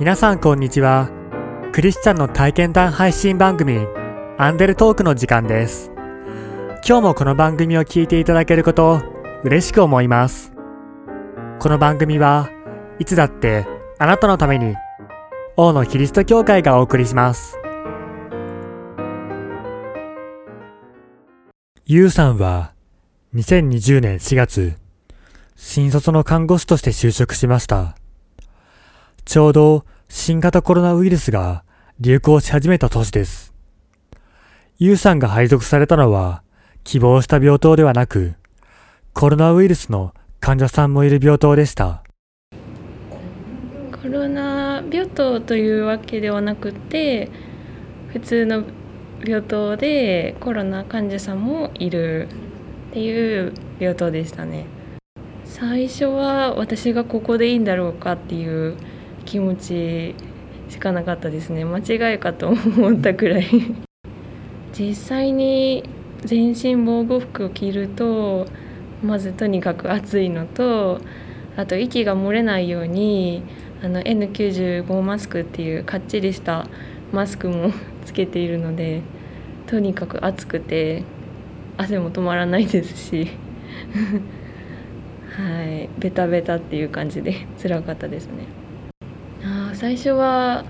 皆さんこんにちは。クリスチャンの体験談配信番組、アンデルトークの時間です。今日もこの番組を聞いていただけること嬉しく思います。この番組はいつだってあなたのために、王のキリスト教会がお送りします。ゆうさんは2020年4月、新卒の看護師として就職しました。ちょうど新型コロナウイルスが流行し始めた年です。ゆうさんが配属されたのは希望した病棟ではなく、コロナウイルスの患者さんもいる病棟でした。コロナ病棟というわけではなくて普通の病棟でコロナ患者さんもいるっていう病棟でしたね最初は私がここでいいんだろうかっていう気持ちしかなかったですね。間違いかと思ったくらい。実際に全身防護服を着るとまずとにかく暑いのとあと息が漏れないようにあの N95 マスクっていうかっちりしたマスクもつけているのでとにかく暑くて汗も止まらないですし。はい。ベタベタっていう感じで辛かったですね。最初は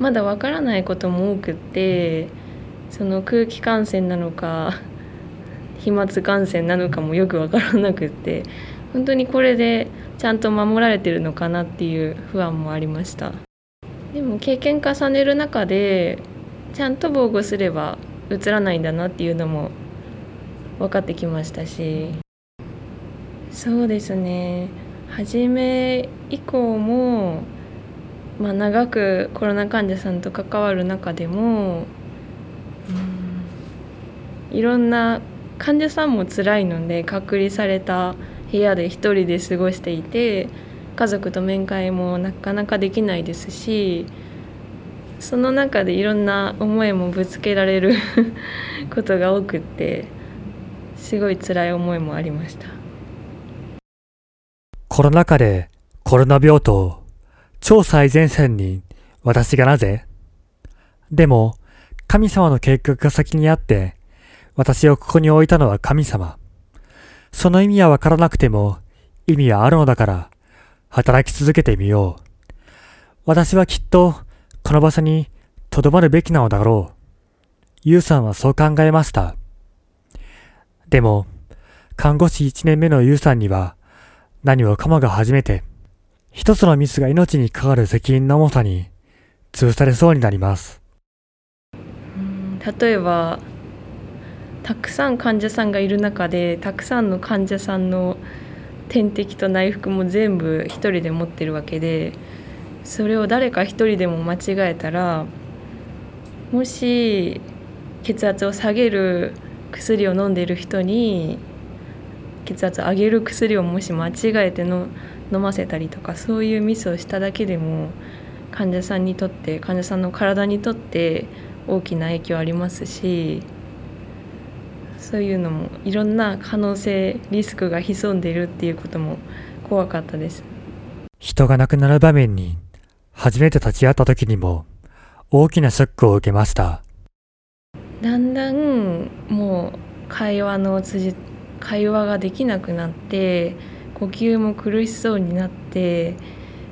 まだわからないことも多くってその空気感染なのか 飛沫感染なのかもよくわからなくって本当にこれでちゃんと守られてるのかなっていう不安もありました。でも経験重ねる中でちゃんと防護すればうつらないんだなっていうのも分かってきましたし。そうですね。初め以降も、まあ、長くコロナ患者さんと関わる中でもいろんな患者さんも辛いので隔離された部屋で一人で過ごしていて家族と面会もなかなかできないですしその中でいろんな思いもぶつけられる ことが多くってすごい辛い思いもありました。コロナ禍でコロナ病棟、超最前線に私がなぜ？でも、神様の計画が先にあって、私をここに置いたのは神様。その意味はわからなくても、意味はあるのだから、働き続けてみよう。私はきっと、この場所に留まるべきなのだろう。ゆうさんはそう考えました。でも、看護師1年目のゆうさんには、何もかもが初めて、一つのミスが命にかかる責任の重さに、潰されそうになります。例えばたくさん患者さんがいる中でたくさんの患者さんの点滴と内服も全部一人で持ってるわけでそれを誰か一人でも間違えたらもし血圧を下げる薬を飲んでいる人に血圧を上げる薬をもし間違えての飲ませたりとかそういうミスをしただけでも患者さんにとって患者さんの体にとって大きな影響ありますしそういうのもいろんな可能性リスクが潜んでいるっていうことも怖かったです人が亡くなる場面に、初めて立ち会った時にも、大きなショックを受けました。だんだんもう会話の辻会話ができなくなって呼吸も苦しそうになって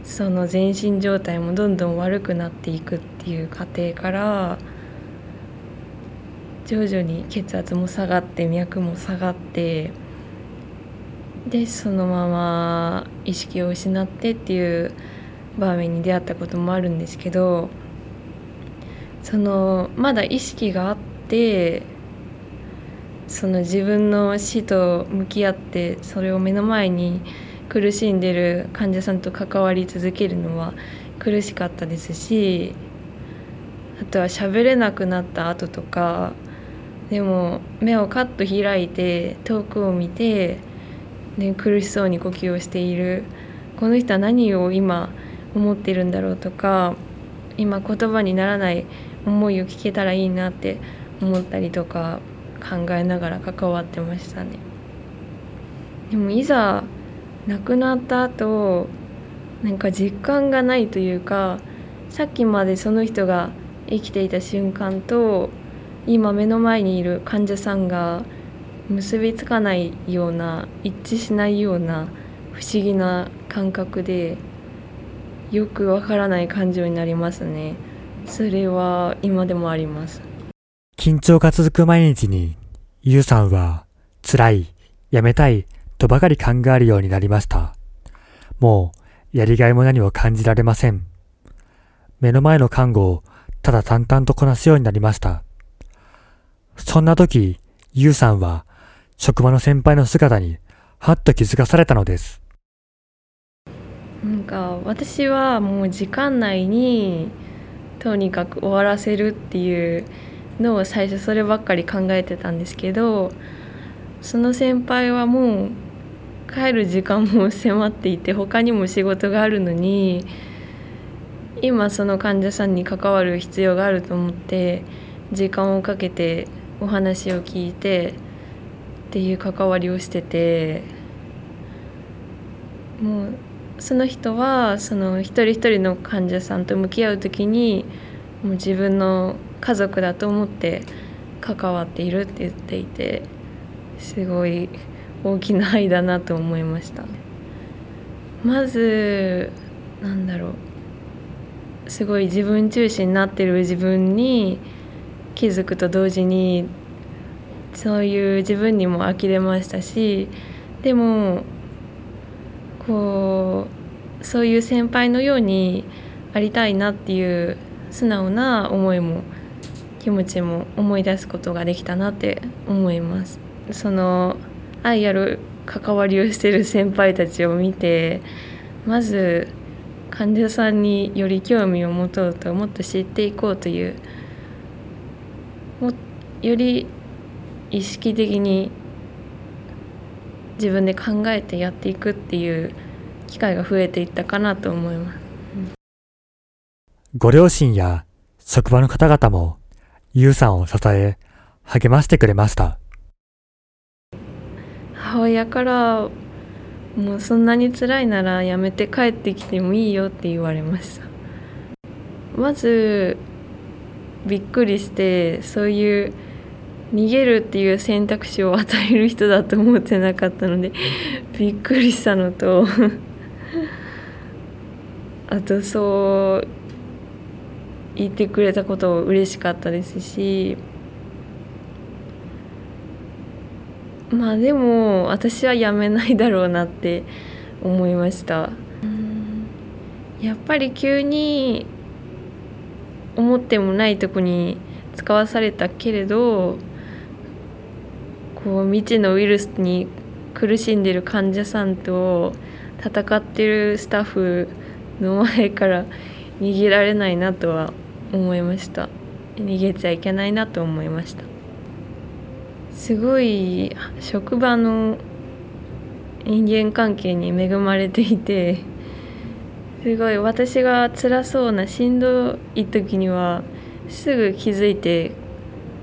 その全身状態もどんどん悪くなっていくっていう過程から徐々に血圧も下がって脈も下がってでそのまま意識を失ってっていう場面に出会ったこともあるんですけどそのまだ意識があってその自分の死と向き合ってそれを目の前に苦しんでる患者さんと関わり続けるのは苦しかったですしあとは喋れなくなった後とかでも目をカッと開いて遠くを見て、ね、苦しそうに呼吸をしているこの人は何を今思ってるんだろうとか今言葉にならない思いを聞けたらいいなって思ったりとか考えながら関わってましたね。でもいざ亡くなった後なんか実感がないというかさっきまでその人が生きていた瞬間と今目の前にいる患者さんが結びつかないような一致しないような不思議な感覚でよくわからない感情になりますねそれは今でもあります緊張が続く毎日に、ゆうさんは辛い、やめたいとばかり考えるようになりました。もうやりがいも何も感じられません。目の前の看護をただ淡々とこなすようになりました。そんな時、ゆうさんは職場の先輩の姿にはっと気づかされたのです。なんか私はもう時間内にとにかく終わらせるっていうの最初そればっかり考えてたんですけどその先輩はもう帰る時間も迫っていて他にも仕事があるのに今その患者さんに関わる必要があると思って時間をかけてお話を聞いてっていう関わりをしててもうその人はその一人一人の患者さんと向き合う時にもう自分の家族だと思って関わっているって言っていてすごい大きな愛だなと思いました。まずなんだろう。すごい自分中心になってる自分に気づくと同時にそういう自分にも呆れましたしでもこうそういう先輩のようにありたいなっていう素直な思いも気持ちも思い出すことができたなって思います。その愛ある関わりをしてる先輩たちを見てまず患者さんにより興味を持とうともっと知っていこうというもより意識的に自分で考えてやっていくっていう機会が増えていったかなと思います。ご両親や職場の方々もゆうさんを支え、励ましてくれました。母親からもうそんなに辛いならやめて帰ってきてもいいよって言われましたまずびっくりしてそういう逃げるっていう選択肢を与える人だと思ってなかったので びっくりしたのと あとそう言ってくれたことを嬉しかったですしまあでも私はやめないだろうなって思いました。やっぱり急に思ってもないとこに使わされたけれどこう未知のウイルスに苦しんでる患者さんと戦ってるスタッフの前から逃げられないなとは思いました。逃げちゃいけないなと思いました。すごい職場の人間関係に恵まれていてすごい私が辛そうなしんどい時にはすぐ気づいて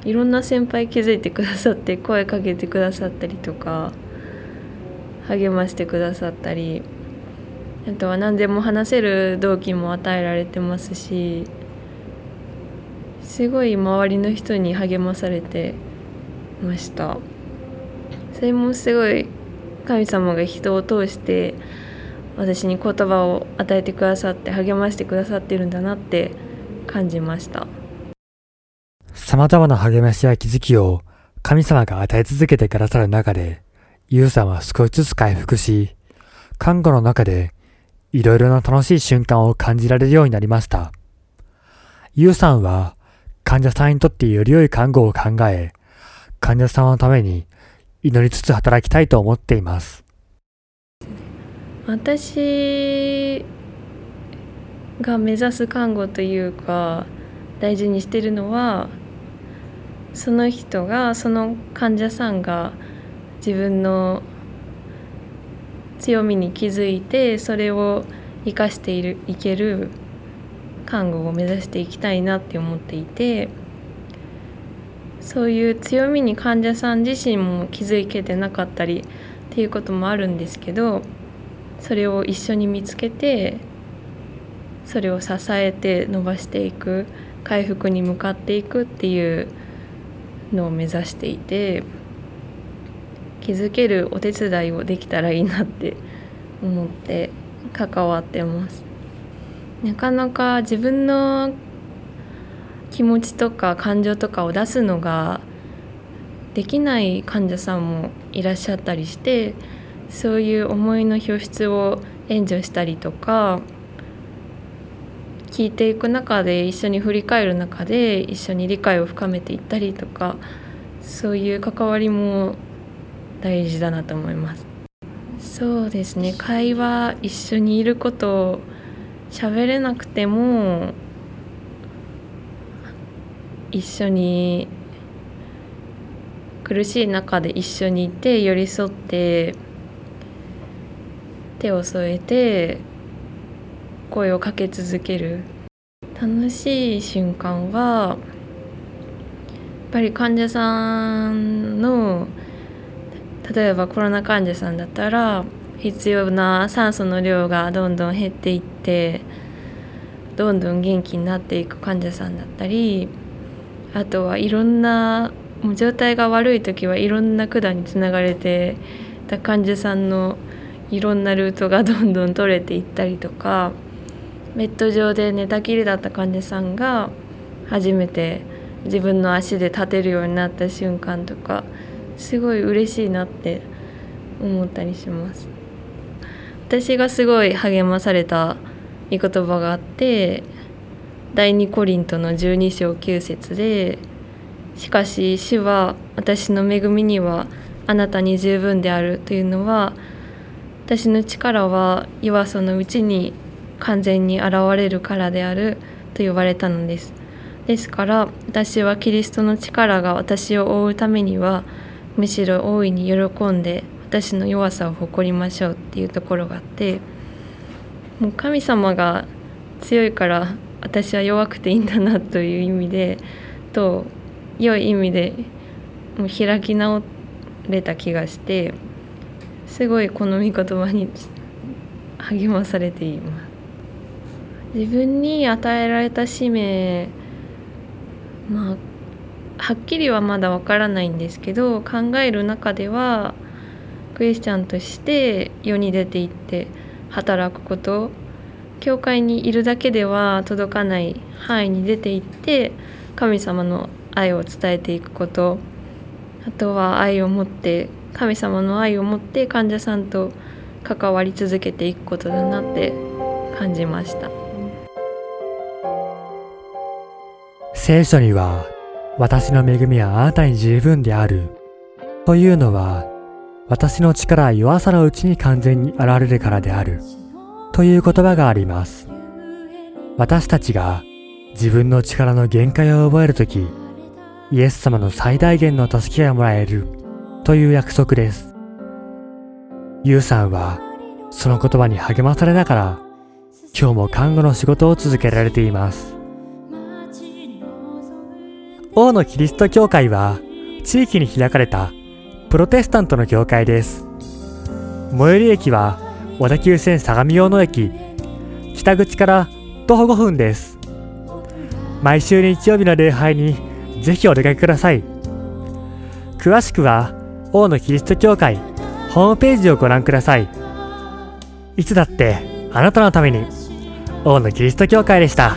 いろんな先輩気づいてくださって声かけてくださったりとか励ましてくださったりあとは何でも話せる同期も与えられてますしすごい周りの人に励まされてましたそれもすごい神様が人を通して私に言葉を与えてくださって励ましてくださってるんだなって感じました様々な励ましや気づきを神様が与え続けてくださる中で、ゆうさんは少しずつ回復し、看護の中でいろいろな楽しい瞬間を感じられるようになりました。ゆうさんは患者さんにとってより良い看護を考え、患者さんのために祈りつつ働きたいと思っています。私が目指す看護というか大事にしてるのはその人がその患者さんが自分の強みに気づいてそれを生かしているいける看護を目指していきたいなって思っていてそういう強みに患者さん自身も気づけてなかったりっていうこともあるんですけどそれを一緒に見つけてそれを支えて伸ばしていく回復に向かっていくっていうのを目指していて気づけるお手伝いをできたらいいなって思って関わってます。なかなか自分の気持ちとか感情とかを出すのができない患者さんもいらっしゃったりしてそういう思いの表出を援助したりとか聞いていく中で一緒に振り返る中で一緒に理解を深めていったりとかそういう関わりも大事だなと思います。そうですね。会話一緒にいること喋れなくても一緒に苦しい中で一緒にいて寄り添って手を添えて声をかけ続ける。楽しい瞬間はやっぱり患者さんの例えばコロナ患者さんだったら必要な酸素の量がどんどん減っていってどんどん元気になっていく患者さんだったりあとはいろんなもう状態が悪い時はいろんな管につながれてた患者さんのいろんなルートがどんどん取れていったりとかベッド上で寝たきりだった患者さんが初めて自分の足で立てるようになった瞬間とかすごい嬉しいなって思ったりします。私がすごい励まされた御言葉があって第二コリントの12章9節で「しかし主は私の恵みにはあなたに十分である」というのは私の力は弱さのうちに完全に現れるからであると言われたのです。ですから私はキリストの力が私を覆うためにはむしろ大いに喜んで私の弱さを誇りましょうっていうところがあってもう神様が強いから私は弱くていいんだなという意味でと良い意味でもう開き直れた気がしてすごいこの御言葉に励まされています。自分に与えられた使命まあはっきりはまだわからないんですけど考える中ではクリスチャンとして世に出ていって働くこと教会にいるだけでは届かない範囲に出ていって神様の愛を伝えていくこと。あとは愛を持って神様の愛を持って患者さんと関わり続けていくことだなって感じました。聖書には私の恵みはあなたに十分である。というのは私の力は弱さのうちに完全に現れるからであるという言葉があります私たちが自分の力の限界を覚えるときイエス様の最大限の助けがもらえるという約束です。ユウさんはその言葉に励まされながら今日も看護の仕事を続けられています。王のキリスト教会は地域に開かれたプロテスタントの教会です。最寄り駅は小田急線相模大野駅北口から徒歩5分です。毎週日曜日の礼拝にぜひお出かけください。詳しくは、王のキリスト教会ホームページをご覧ください。いつだってあなたのために、王のキリスト教会でした。